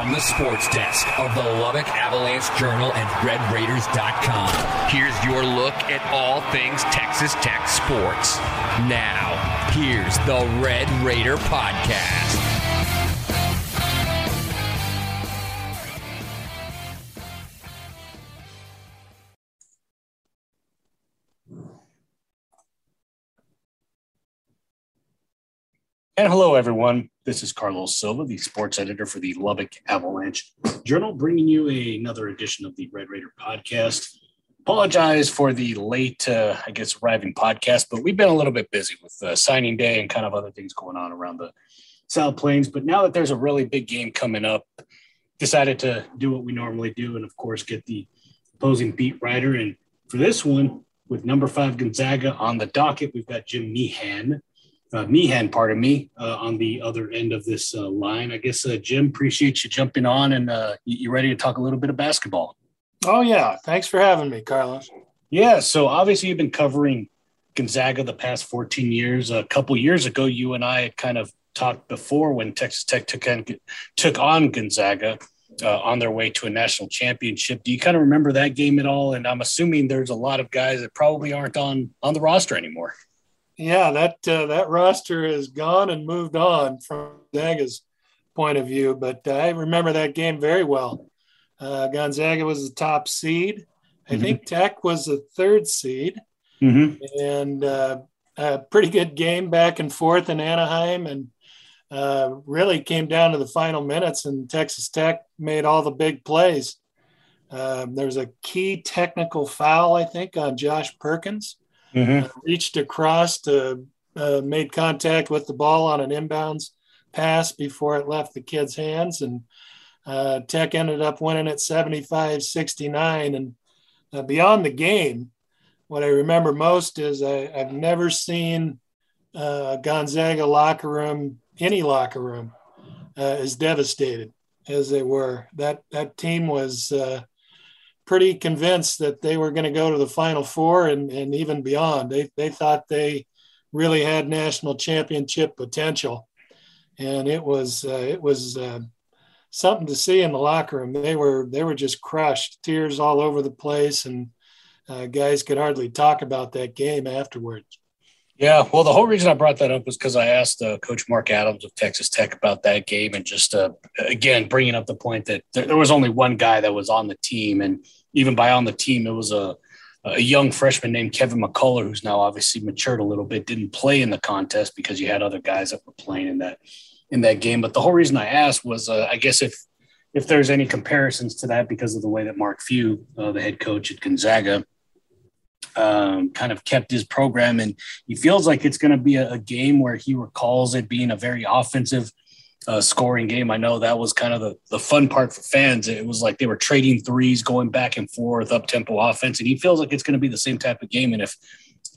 From the sports desk of the Lubbock Avalanche Journal and RedRaiders.com, here's your look at all things Texas Tech sports. Now, here's the Red Raider Podcast. And hello, everyone. This is Carlos Silva, the sports editor for the Lubbock Avalanche Journal, bringing you another edition of the Red Raider podcast. Apologize for the late, uh, I guess, arriving podcast, but we've been a little bit busy with uh, signing day and kind of other things going on around the South Plains. But now that there's a really big game coming up, decided to do what we normally do and, of course, get the opposing beat writer. And for this one, with number five Gonzaga on the docket, we've got Jim Meehan uh, Meehan, pardon me, uh, on the other end of this uh, line. I guess, uh, Jim, appreciate you jumping on and uh, you ready to talk a little bit of basketball? Oh, yeah. Thanks for having me, Carlos. Yeah. So obviously, you've been covering Gonzaga the past 14 years. A couple years ago, you and I had kind of talked before when Texas Tech took on, took on Gonzaga. Uh, on their way to a national championship. Do you kind of remember that game at all? And I'm assuming there's a lot of guys that probably aren't on on the roster anymore yeah, that uh, that roster has gone and moved on from Gonzaga's point of view. But uh, I remember that game very well. Uh, Gonzaga was the top seed. I mm-hmm. think Tech was the third seed, mm-hmm. and uh, a pretty good game back and forth in Anaheim, and uh, really came down to the final minutes. And Texas Tech made all the big plays. Um, there's a key technical foul, I think, on Josh Perkins mm-hmm. uh, reached across to uh, made contact with the ball on an inbounds pass before it left the kid's hands. And uh, Tech ended up winning at 75 69. And uh, beyond the game, what I remember most is I, have never seen uh, Gonzaga locker room, any locker room, uh, as devastated as they were. That, that team was pretty convinced that they were going to go to the Final Four and, and even beyond. They, they thought they really had national championship potential, and it was uh, it was uh, something to see in the locker room. They were they were just crushed, tears all over the place, and uh, guys could hardly talk about that game afterwards. Yeah, well, the whole reason I brought that up was because I asked uh, Coach Mark Adams of Texas Tech about that game, and just uh, again bringing up the point that there, there, was only one guy that was on the team, and even by on the team, it was a a young freshman named Kevin McCullar, who's now obviously matured a little bit, didn't play in the contest because you had other guys that were playing in that in that game. But the whole reason I asked was, uh, I guess if if there's any comparisons to that because of the way that Mark Few, uh, the head coach at Gonzaga, um, kind of kept his program, and he feels like it's going to be a, a game where he recalls it being a very offensive uh, scoring game. I know that was kind of the, the fun part for fans. It was like they were trading threes, going back and forth, up tempo offense, and he feels like it's going to be the same type of game. And if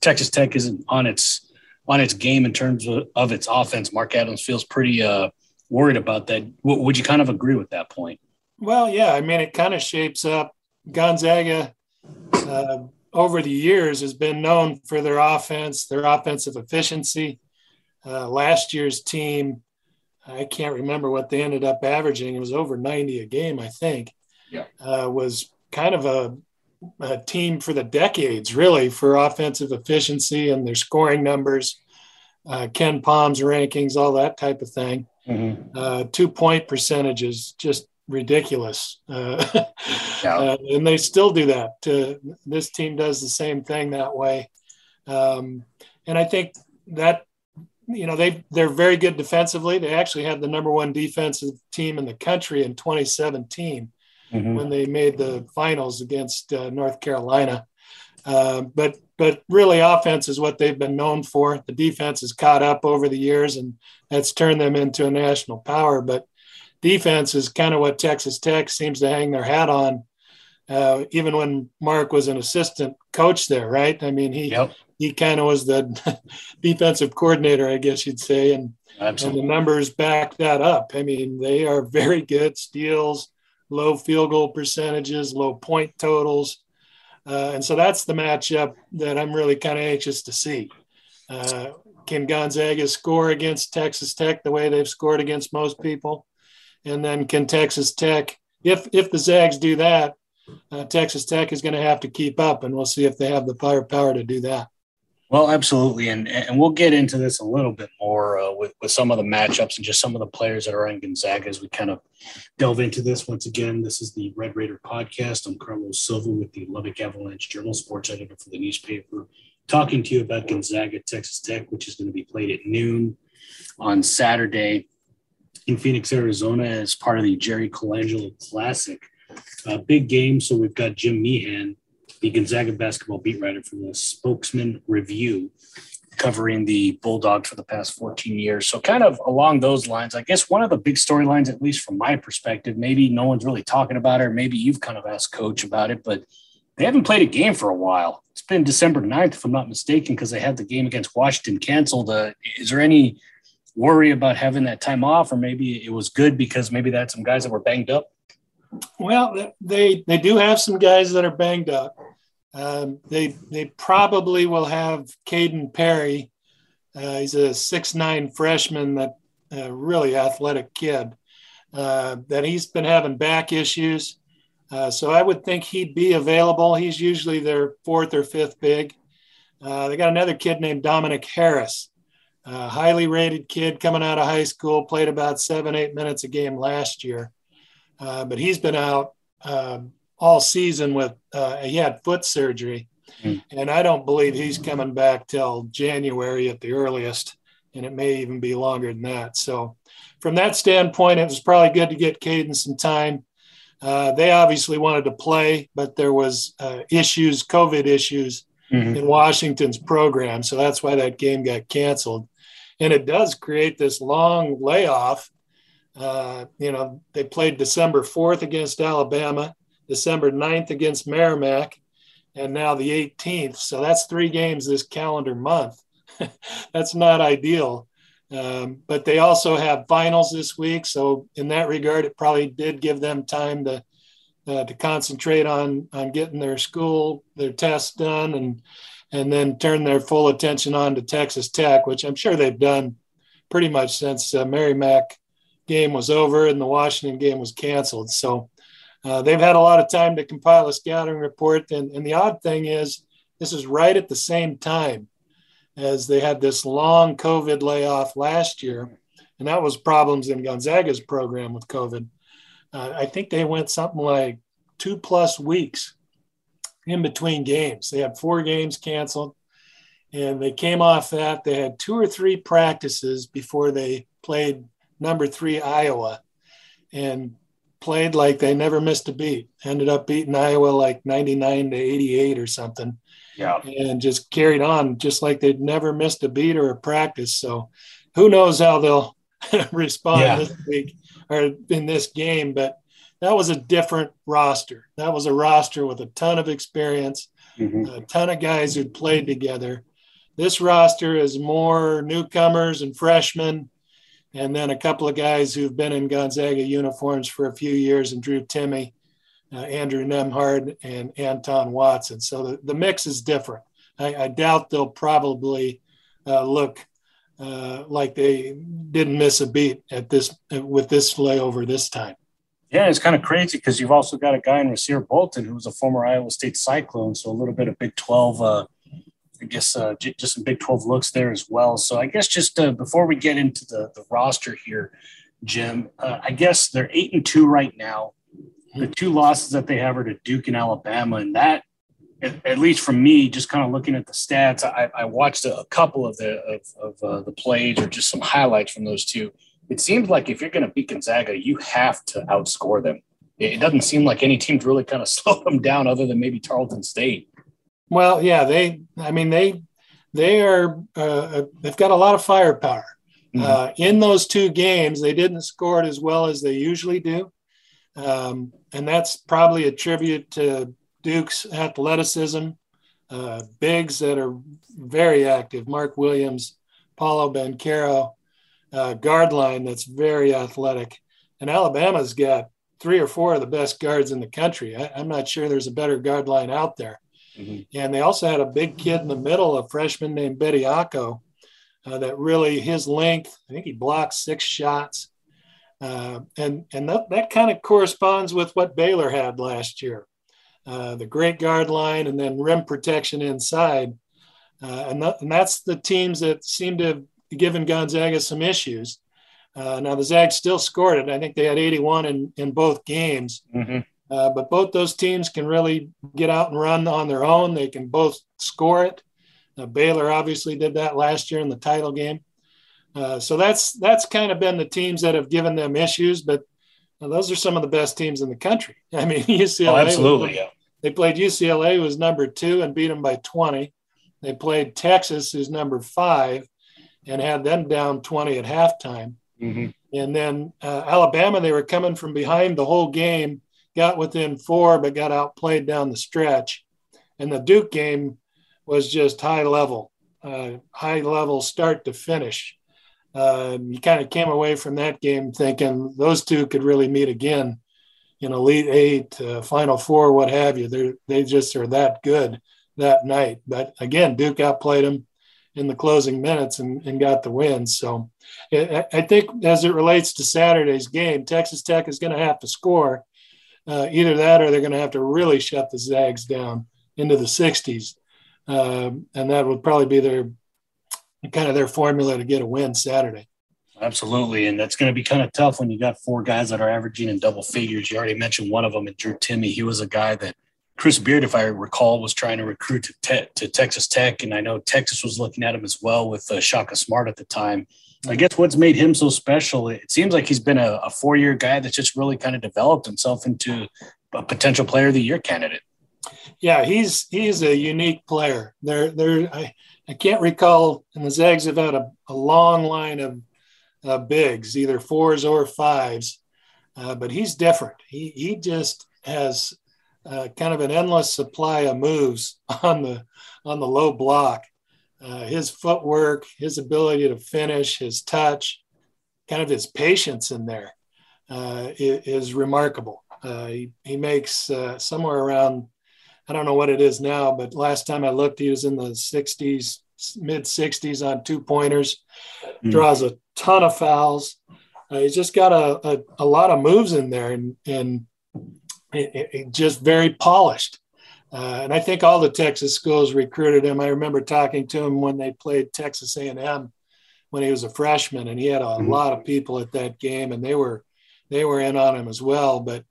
Texas Tech isn't on its on its game in terms of, of its offense, Mark Adams feels pretty uh, worried about that. W- would you kind of agree with that point? Well, yeah. I mean, it kind of shapes up Gonzaga. Uh, over the years has been known for their offense, their offensive efficiency. Uh, last year's team I can't remember what they ended up averaging. It was over 90 a game, I think. Yeah. Uh, was kind of a, a, team for the decades, really, for offensive efficiency and their scoring numbers, uh, Palm's rankings, all that type of thing. Mm-hmm. Uh, two point percentages, just ridiculous. Uh, yeah. Uh, and they still do that. Uh, this team does the same thing that way. Um, and I think that you know they they're very good defensively. They actually had the number one defensive team in the country in 2017 mm-hmm. when they made the finals against uh, North Carolina. Uh, but but really, offense is what they've been known for. The defense has caught up over the years, and that's turned them into a national power. But defense is kind of what Texas Tech seems to hang their hat on. Uh, even when Mark was an assistant coach there, right? I mean, he yep he kind of was the defensive coordinator, I guess you'd say, and Absolutely. and the numbers back that up. I mean, they are very good steals, low field goal percentages, low point totals, uh, and so that's the matchup that I'm really kind of anxious to see. Uh, can Gonzaga score against Texas Tech the way they've scored against most people? And then can Texas Tech, if if the Zags do that, uh, Texas Tech is going to have to keep up, and we'll see if they have the firepower to do that. Well, absolutely, and and we'll get into this a little bit more uh, with with some of the matchups and just some of the players that are in Gonzaga as we kind of delve into this. Once again, this is the Red Raider podcast. I'm Carlos Silva with the Lubbock Avalanche Journal, sports editor for the newspaper, talking to you about Gonzaga Texas Tech, which is going to be played at noon on Saturday in Phoenix, Arizona, as part of the Jerry Colangelo Classic. Uh, big game, so we've got Jim Meehan the Gonzaga basketball beat writer for the Spokesman Review, covering the Bulldogs for the past 14 years. So, kind of along those lines, I guess one of the big storylines, at least from my perspective, maybe no one's really talking about it, or maybe you've kind of asked Coach about it, but they haven't played a game for a while. It's been December 9th, if I'm not mistaken, because they had the game against Washington canceled. Uh, is there any worry about having that time off, or maybe it was good because maybe they had some guys that were banged up? Well, they they do have some guys that are banged up. Um, they they probably will have Kaden Perry. Uh, he's a six nine freshman that uh, really athletic kid. Uh, that he's been having back issues, uh, so I would think he'd be available. He's usually their fourth or fifth big. Uh, they got another kid named Dominick Harris, a highly rated kid coming out of high school. Played about seven eight minutes a game last year, uh, but he's been out. Um, all season with uh, he had foot surgery, mm. and I don't believe he's coming back till January at the earliest, and it may even be longer than that. So, from that standpoint, it was probably good to get Kaden some time. Uh, they obviously wanted to play, but there was uh, issues, COVID issues mm-hmm. in Washington's program, so that's why that game got canceled. And it does create this long layoff. Uh, you know, they played December 4th against Alabama. December 9th against Merrimack, and now the 18th. So that's three games this calendar month. that's not ideal. Um, but they also have finals this week. So, in that regard, it probably did give them time to. Uh, to concentrate on on getting their school their tests done and and then turn their full attention on to Texas Tech, which I'm sure they've done pretty much since uh, Merrimack game was over and the Washington game was canceled. So uh, they've had a lot of time to compile a scouting report. And, and the odd thing is, this is right at the same time as they had this long COVID layoff last year. And that was problems in Gonzaga's program with COVID. Uh, I think they went something like two plus weeks in between games. They had four games canceled and they came off that. They had two or three practices before they played number three Iowa. And played like they never missed a beat. Ended up beating Iowa like 99 to 88 or something. Yeah. And just carried on just like they'd never missed a beat or a practice. So who knows how they'll respond yeah. this week or in this game. But that was a different roster. That was a roster with a ton of experience, mm-hmm. a ton of guys who'd played together. This roster is more newcomers and freshmen and then a couple of guys who've been in Gonzaga uniforms for a few years, and Drew Timme, uh, Andrew Nembhard, and Anton Watson. So the, the mix is different. I, I doubt they'll probably uh, look uh, like they didn't miss a beat at this with this layover this time. Yeah, it's kind of crazy because you've also got a guy in Rasir Bolton who was a former Iowa State Cyclone, so a little bit of Big 12 uh, I guess uh, j- just some Big 12 looks there as well. So I guess just uh, before we get into the, the roster here, Jim, uh, I guess they're eight and two right now. The two losses that they have are to Duke and Alabama, and that, at, at least from me, just kind of looking at the stats, I, I watched a, a, couple of the of, of uh, the plays or just some highlights from those two. It seems like if you're going to beat Gonzaga, you have to outscore them. It, doesn't seem like any team's really kind of slow them down, other than maybe Tarleton State. Well, yeah, they. I mean, they they are uh, they've got a lot of firepower. Mm-hmm. Uh, in those two games, they didn't score it as well as they usually do, um, and that's probably a tribute to Duke's athleticism. Uh, bigs that are very active. Mark Williams, Paolo Banchero, uh, guard line that's very athletic, and Alabama's got three or four of the best guards in the country. I, am not sure there's a better guard line out there. Mm-hmm. And they also had a big kid in the middle, a freshman named Bediako, uh, that really his length, I think he blocked six shots. Uh, and and that, that kind of corresponds with what Baylor had last year. Uh, the great guard line and then rim protection inside. Uh, and, and that's the teams that seem to have given Gonzaga some issues. Uh, now the Zags still scored it. I think they had 81 in, in both games. Mm-hmm. Uh, but both those teams can really get out and run on their own. They can both score it. Uh, Baylor obviously did that last year in the title game. Uh, so that's that's kind of been the teams that have given them issues. But those are some of the best teams in the country. I mean, UCLA. Oh, absolutely, was, yeah. They played UCLA, who was number two, and beat them by 20. They played Texas, who's number five, and had them down 20 at halftime. Mm-hmm. And then uh, Alabama, they were coming from behind the whole game got within four, but got outplayed down the stretch. And the Duke game was just high level, uh, high level start to finish. Uh, you kind of came away from that game thinking those two could really meet again in Elite Eight, uh, Final Four, what have you. They they just are that good that night. But again, Duke outplayed them in the closing minutes and, and got the win. So I think as it relates to Saturday's game, Texas Tech is going to have to score uh, either that or they're going to have to really shut the Zags down into the 60s. Um, and that would probably be their kind of their formula to get a win Saturday. Absolutely. And that's going to be kind of tough when you got four guys that are averaging in double figures. You already mentioned one of them, and Drew Timme. He was a guy that Chris Beard, if I recall, was trying to recruit to, te- to Texas Tech. And I know Texas was looking at him as well with uh, Shaka Smart at the time. I guess what's made him so special, it seems like he's been a, a four year guy that's just really kind of developed himself into a potential player of the year candidate. Yeah, he's he's a unique player. There, there. I, I can't recall, and the Zags have had a, a long line of uh, bigs, either fours or fives, uh, but he's different. He he just has uh, kind of an endless supply of moves on the on the low block, uh, his footwork, his ability to finish, his touch, kind of his patience in there uh, is, remarkable. Uh, he, he makes uh, somewhere around, I don't know what it is now, but last time I looked, he was in the 60s, mid 60s on two pointers, mm. draws a ton of fouls. Uh, he's just got a, a, a, lot of moves in there and, and it, it, just very polished. Uh, and I think all the Texas schools recruited him. I remember talking to him when they played Texas A&M when he was a freshman, and he had a mm-hmm. lot of people at that game, and they were they were in on him as well. But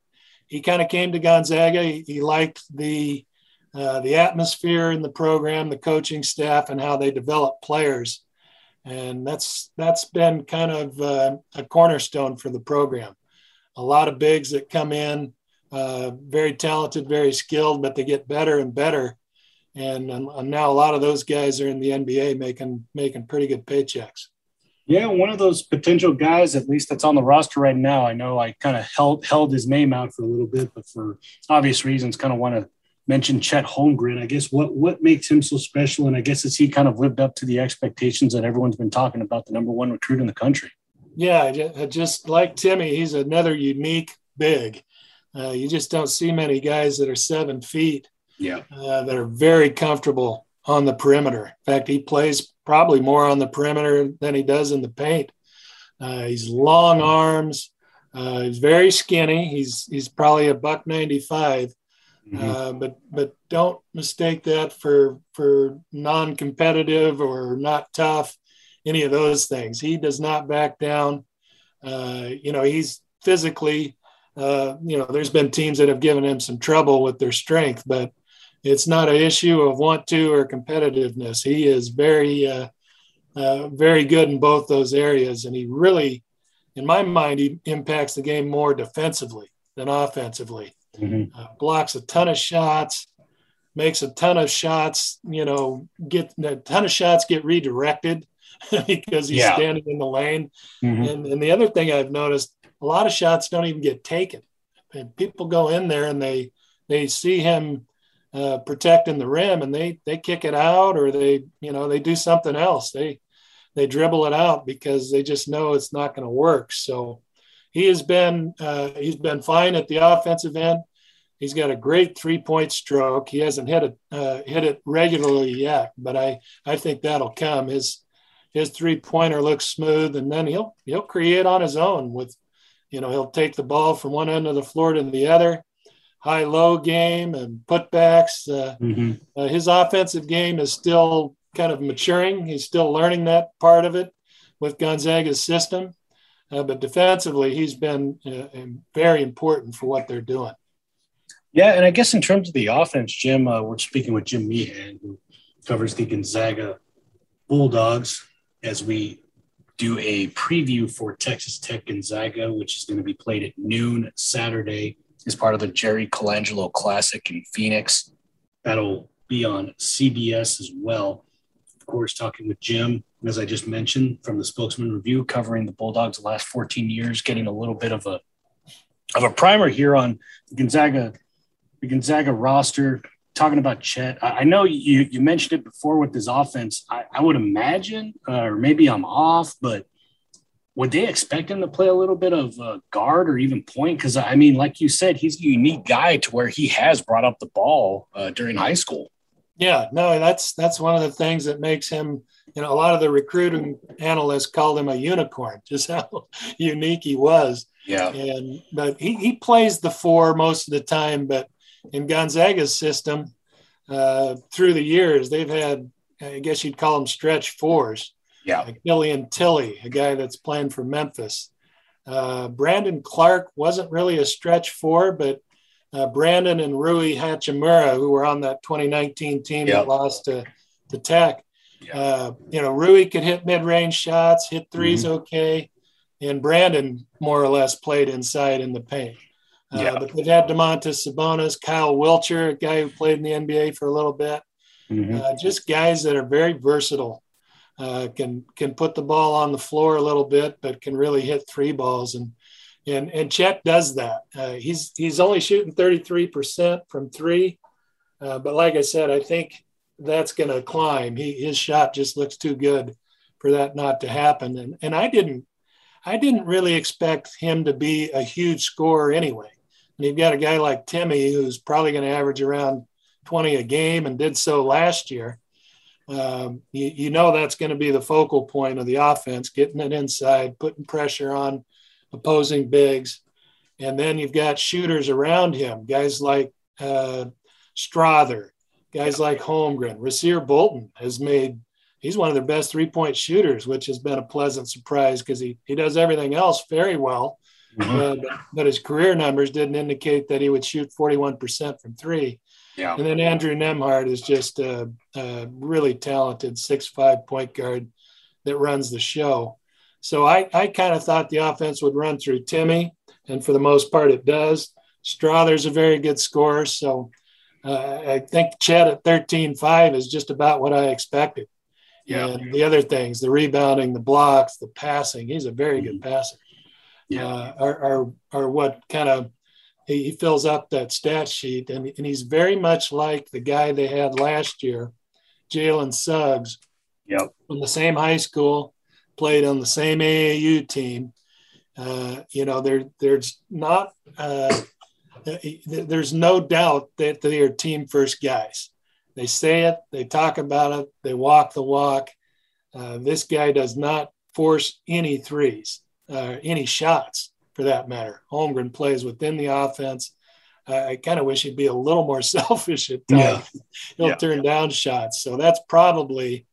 he kind of came to Gonzaga. He, he liked the uh, the atmosphere in the program, the coaching staff, and how they develop players, and that's that's been kind of uh, a cornerstone for the program. A lot of bigs that come in uh, very talented, very skilled, but they get better and better. And, and now a lot of those guys are in the NBA making making pretty good paychecks. Yeah, one of those potential guys, at least that's on the roster right now. I know I kind of held held his name out for a little bit, but for obvious reasons, kind of want to mention Chet Holmgren. I guess what what makes him so special, and I guess has he kind of lived up to the expectations that everyone's been talking about, the number one recruit in the country. Yeah, just like Timme, he's another unique big. Uh, you just don't see many guys that are seven feet yeah. Uh, that are very comfortable on the perimeter. In fact, he plays probably more on the perimeter than he does in the paint. Uh, he's long arms. Uh, he's very skinny. He's he's probably a buck ninety five. Mm-hmm. Uh, but but don't mistake that for for non competitive or not tough. Any of those things. He does not back down. Uh, you know, he's physically uh, you know, there's been teams that have given him some trouble with their strength, but it's not an issue of want to or competitiveness. He is very, uh, uh, very good in both those areas, and he really, in my mind, he impacts the game more defensively than offensively. Mm-hmm. Uh, blocks a ton of shots, makes a ton of shots. You know, get a ton of shots get redirected because he's yeah. standing in the lane. Mm-hmm. And, and the other thing I've noticed a lot of shots don't even get taken. And people go in there and they they see him uh, protecting the rim and they they kick it out or they you know they do something else. They they dribble it out because they just know it's not going to work. So he has been uh, he's been fine at the offensive end. He's got a great three point stroke. He hasn't hit it uh, hit it regularly yet, but I I think that'll come. His his three pointer looks smooth, and then he'll he'll create on his own with You know, he'll take the ball from one end of the floor to the other, high low game and putbacks. Uh, mm-hmm. uh, his offensive game is still kind of maturing. He's still learning that part of it with Gonzaga's system. Uh, but defensively, he's been uh, very important for what they're doing. Yeah, and I guess in terms of the offense, Jim, uh, we're speaking with Jim Meehan, who covers the Gonzaga Bulldogs, as we do a preview for Texas Tech Gonzaga, which is going to be played at noon Saturday as part of the Jerry Colangelo Classic in Phoenix. That'll be on CBS as well. Of course, talking with Jim, as I just mentioned, from the Spokesman Review, covering the Bulldogs the last 14 years, getting a little bit of a of a primer here on the Gonzaga the Gonzaga roster, talking about Chet. I, know you you mentioned it before with this offense. I, I would imagine, uh, or maybe I'm off, but would they expect him to play a little bit of uh, guard or even point? Because I mean, like you said, he's a unique guy to where he has brought up the ball uh, during high school. Yeah, no, that's that's one of the things that makes him. You know, a lot of the recruiting analysts called him a unicorn, just how unique he was. Yeah, and but he, he plays the four most of the time, but in Gonzaga's system, uh, through the years, they've had, I guess you'd call them stretch fours. Yeah. Like Killian Tillie, a guy that's playing for Memphis. Uh, Brandon Clarke wasn't really a stretch four, but uh, Brandon and Rui Hachimura, who were on that 2019 team yep. that lost to, to Tech, yep. uh, you know, Rui could hit mid range shots, hit 3s mm-hmm. okay. And Brandon more or less played inside in the paint. Uh, yeah. But they've had Domantas Sabonis, Kyle Wiltjer, a guy who played in the NBA for a little bit. Mm-hmm. Uh, just guys that are very versatile. Uh, can can put the ball on the floor a little bit, but can really hit three balls. And and and Chet does that. Uh, he's he's only shooting 33% from three, uh, but like I said, I think that's going to climb. He his shot just looks too good for that not to happen. And and I didn't I didn't really expect him to be a huge scorer anyway. And you've got a guy like Timme who's probably going to average around 20 a game and did so last year. Um, you, you, know that's going to be the focal point of the offense, getting it inside, putting pressure on opposing bigs. And then you've got shooters around him, guys like uh, Strawther, guys like Holmgren. Rasir Bolton has made, he's one of their best three point shooters, which has been a pleasant surprise because he, he does everything else very well. Mm-hmm. Uh, but, but, his career numbers didn't indicate that he would shoot 41% from three. Yeah. And then Andrew Nembhard is just a, a really talented six-five point guard that runs the show. So I, I kind of thought the offense would run through Timme, and for the most part, it does. Strawther's a very good scorer. So uh, I think Chet at 13 5 is just about what I expected. Yeah. And the other things, the rebounding, the blocks, the passing, he's a very good mm-hmm. passer yeah. uh, are, are, are what kind of he, fills up that stat sheet. And, and he's very much like the guy they had last year, Jalen Suggs. Yep. From the same high school, played on the same AAU team. Uh, you know, there, there's not, uh, there's no doubt that they are team first guys. They say it, they talk about it, they walk the walk. Uh, this guy does not force any threes uh, any shots for that matter. Holmgren plays within the offense. Uh, I kind of wish he'd be a little more selfish at times. Yeah. He'll yeah. turn down shots. So that's probably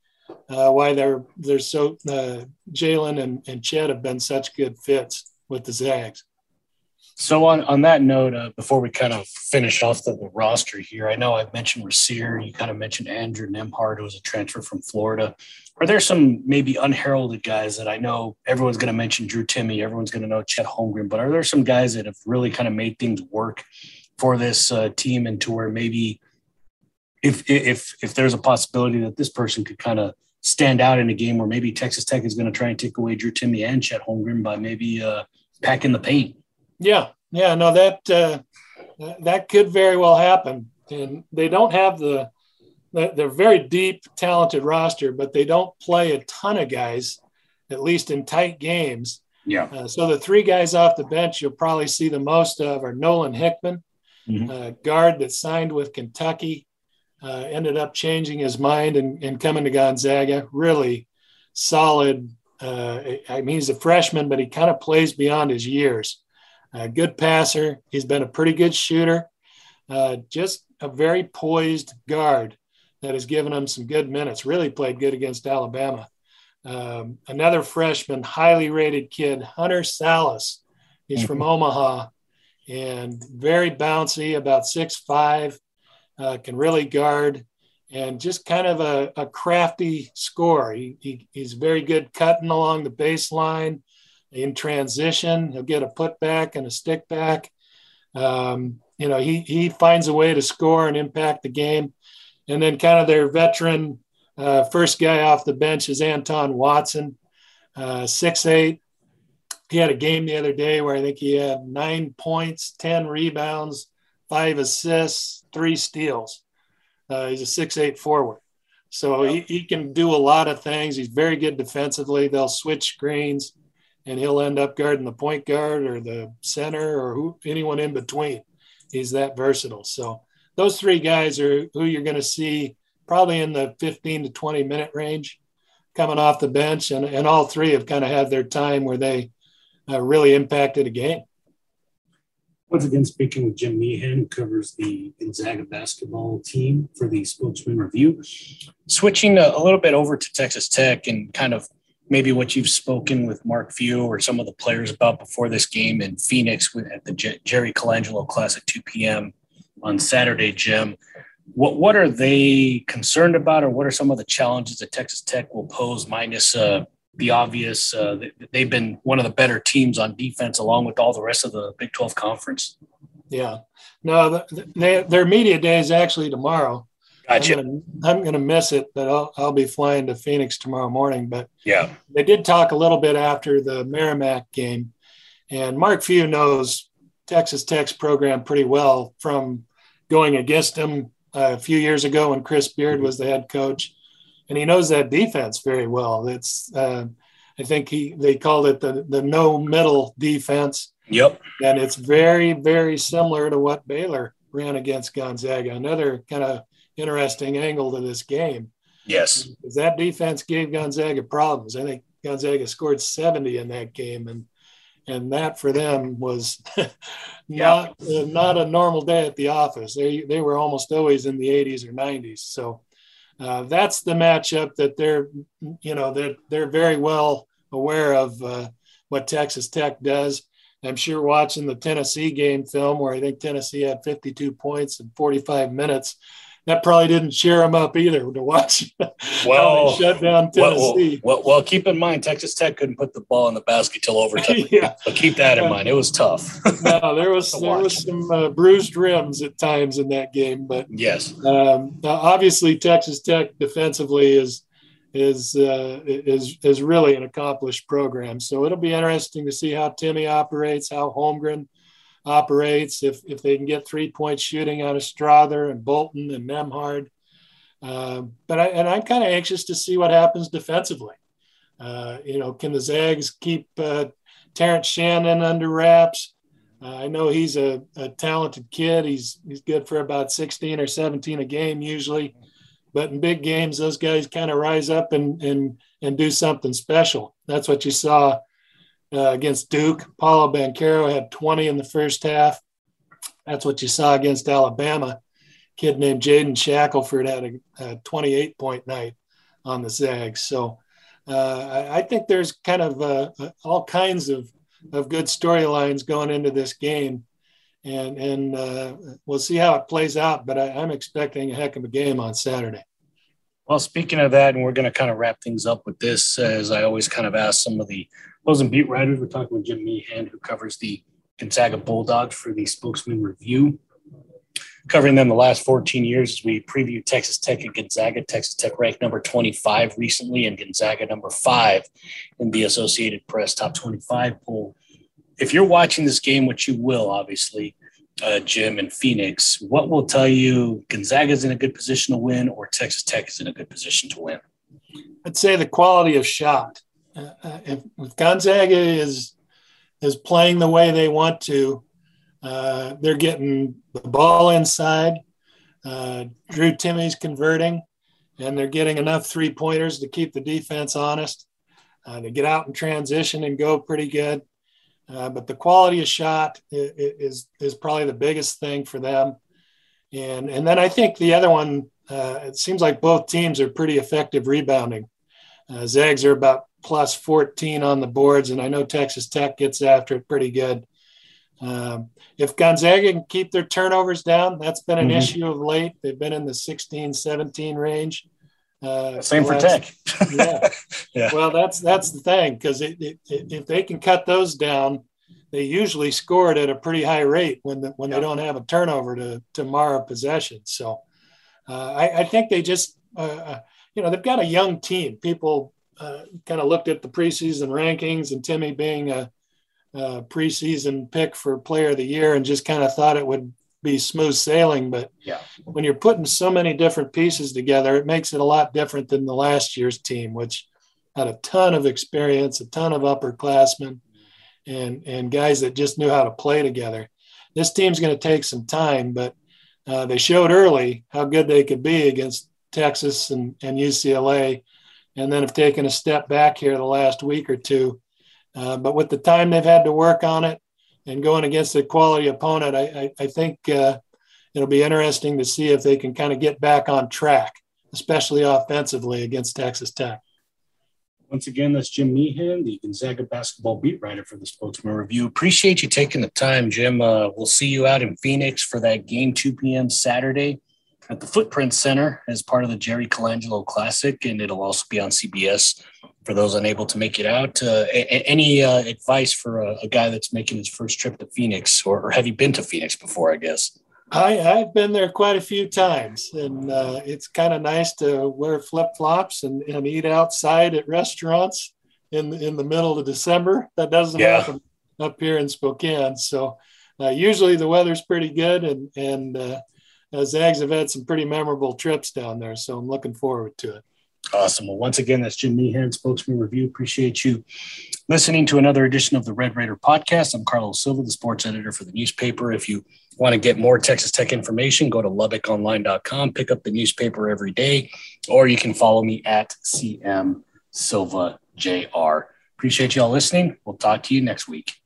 uh, why they're they're so uh, Jalen and, and Chet have been such good fits with the Zags. So on, on that note, uh, before we kind of finish off the, the, roster here, I know I've mentioned Rasir. You kind of mentioned Andrew Nembhard, who was a transfer from Florida. Are there some maybe unheralded guys that I know everyone's going to mention Drew Timme, everyone's going to know Chet Holmgren, but are there some guys that have really kind of made things work for this uh, team and to where maybe if if if there's a possibility that this person could kind of stand out in a game where maybe Texas Tech is going to try and take away Drew Timme and Chet Holmgren by maybe uh, packing the paint? Yeah, yeah, no, that uh, that could very well happen, and they don't have the they're a very deep, talented roster, but they don't play a ton of guys, at least in tight games. Yeah. Uh, so the three guys off the bench you'll probably see the most of are Nolan Hickman, mm-hmm. uh, guard that signed with Kentucky, uh, ended up changing his mind and, and coming to Gonzaga. Really solid. Uh, I mean, he's a freshman, but he kind of plays beyond his years. A good passer. He's been a pretty good shooter. Uh, just a very poised guard that has given him some good minutes. Really played good against Alabama. Um, another freshman, highly rated kid, Hunter Sallis. He's from mm-hmm. Omaha and very bouncy, about six five, uh, can really guard, and just kind of a, a crafty scorer. He, he, he's very good cutting along the baseline in transition. He'll get a putback and a stick back. Um, you know, he, he finds a way to score and impact the game. And then, kind of their veteran uh, first guy off the bench is Anton Watson, uh, six eight. He had a game the other day where I think he had nine points, 10 rebounds, five assists, three steals. Uh, he's a six eight forward. So he, he can do a lot of things. He's very good defensively. They'll switch screens and he'll end up guarding the point guard or the center or who, anyone in between. He's that versatile. So those three guys are who you're going to see probably in the 15 to 20 minute range coming off the bench. And, and all three have kind of had their time where they uh, really impacted a game. Once again, speaking with Jim Meehan, who covers the Gonzaga basketball team for the Spokesman Review. Switching a, a little bit over to Texas Tech and kind of maybe what you've spoken with Mark Few or some of the players about before this game in Phoenix at the Jerry Colangelo class at 2 p.m. on Saturday, Jim. What what are they concerned about, or what are some of the challenges that Texas Tech will pose, minus uh, the obvious? Uh, they've been one of the better teams on defense, along with all the rest of the Big 12 conference. Yeah, no, they, their media day is actually tomorrow. Gotcha. I'm going to miss it, but I'll, I'll be flying to Phoenix tomorrow morning. But yeah, they did talk a little bit after the Merrimack game, and Mark Few knows Texas Tech's program pretty well from going against them a few years ago when Chris Beard was the head coach, and he knows that defense very well. It's uh, I think he they called it the the no middle defense. Yep, and it's very very similar to what Baylor ran against Gonzaga. Another kind of interesting angle to this game. Yes. Because that defense gave Gonzaga problems. I think Gonzaga scored 70 in that game. And and that for them was not yeah. not a normal day at the office. They they were almost always in the 80s or 90s. So uh, that's the matchup that they're you know they're they're very well aware of uh, what Texas Tech does. I'm sure watching the Tennessee game film where I think Tennessee had 52 points in 45 minutes that probably didn't cheer them up either to watch. Well, shut down Tennessee. Well, well, well, keep in mind Texas Tech couldn't put the ball in the basket till overtime. yeah. So keep that in mind. It was tough. no, there was there was some uh, bruised rims at times in that game, but yes, um, obviously Texas Tech defensively is is uh, is is really an accomplished program. So it'll be interesting to see how Timme operates, how Holmgren operates, if, if they can get three point shooting out of Strawther and Bolton and Nembhard. Uh, but I, and I'm kind of anxious to see what happens defensively. Uh, you know, can the Zags keep uh, Terrence Shannon under wraps? Uh, I know he's a, a, talented kid. He's he's good for about 16 or 17 a game usually, but in big games, those guys kind of rise up and and and do something special. That's what you saw uh, against Duke. Paolo Banchero had 20 in the first half. That's what you saw against Alabama. Kid named Jaden Shackelford had a, a 28 point night on the Zags. So uh, I, I, think there's kind of uh, uh, all kinds of, of good storylines going into this game. And, and uh, we'll see how it plays out, but I, I'm expecting a heck of a game on Saturday. Well, speaking of that, and we're going to kind of wrap things up with this, as I always kind of ask some of the opposing beat writers. We're talking with Jim Meehan, who covers the Gonzaga Bulldogs for the Spokesman Review, covering them the last 14 years as we preview Texas Tech and Gonzaga. Texas Tech ranked number 25 recently, and Gonzaga number five in the Associated Press top 25 poll. If you're watching this game, which you will, obviously, uh, Jim in Phoenix, what will tell you Gonzaga is in a good position to win or Texas Tech is in a good position to win? I'd say the quality of shot. Uh, uh, if, if, Gonzaga is is playing the way they want to, uh, they're getting the ball inside. Uh, Drew Timme's converting, and they're getting enough three pointers to keep the defense honest. Uh, they get out in transition and go pretty good. Uh, but the quality of shot is, is probably the biggest thing for them. And, and then I think the other one, uh, it seems like both teams are pretty effective rebounding. Uh, Zags are about plus 14 on the boards, and I know Texas Tech gets after it pretty good. Um, if Gonzaga can keep their turnovers down, that's been an mm-hmm. issue of late. They've been in the 16, 17 range. Uh, Same for Tech. yeah. yeah. Well, that's that's the thing because if they can cut those down, they usually score it at a pretty high rate when the, when they don't have a turnover to to mar a possession. So uh, I, I, think they just uh, uh you know they've got a young team. People uh, kind of looked at the preseason rankings and Timme being a, a, preseason pick for player of the year and just kind of thought it would be smooth sailing. But yeah. when you're putting so many different pieces together, it makes it a lot different than the last year's team, which had a ton of experience, a ton of upperclassmen, and and guys that just knew how to play together. This team's going to take some time, but uh, they showed early how good they could be against Texas and, and UCLA and then have taken a step back here the last week or two. Uh, but with the time they've had to work on it and going against a quality opponent, I, I, I think uh, it'll be interesting to see if they can kind of get back on track, especially offensively against Texas Tech. Once again, that's Jim Meehan, the Gonzaga basketball beat writer for the Spokesman Review. Appreciate you taking the time, Jim. Uh, we'll see you out in Phoenix for that game, 2 p.m. Saturday at the Footprint Center as part of the Jerry Colangelo Classic, and it'll also be on CBS for those unable to make it out. Uh, a- any uh, advice for a, a, guy that's making his first trip to Phoenix, or, or, have you been to Phoenix before? I guess. I, have been there quite a few times, and uh, it's kind of nice to wear flip flops and, and eat outside at restaurants in in the middle of December. That doesn't yeah. happen up here in Spokane. So uh, usually the weather's pretty good, and and uh, uh, Zags have had some pretty memorable trips down there, so I'm looking forward to it. Awesome. Well, once again, that's Jim Meehan, Spokesman Review. Appreciate you listening to another edition of the Red Raider podcast. I'm Carlos Silva, the sports editor for the newspaper. If you want to get more Texas Tech information, go to LubbockOnline.com, pick up the newspaper every day, or you can follow me at CM Silva JR. Appreciate you all listening. We'll talk to you next week.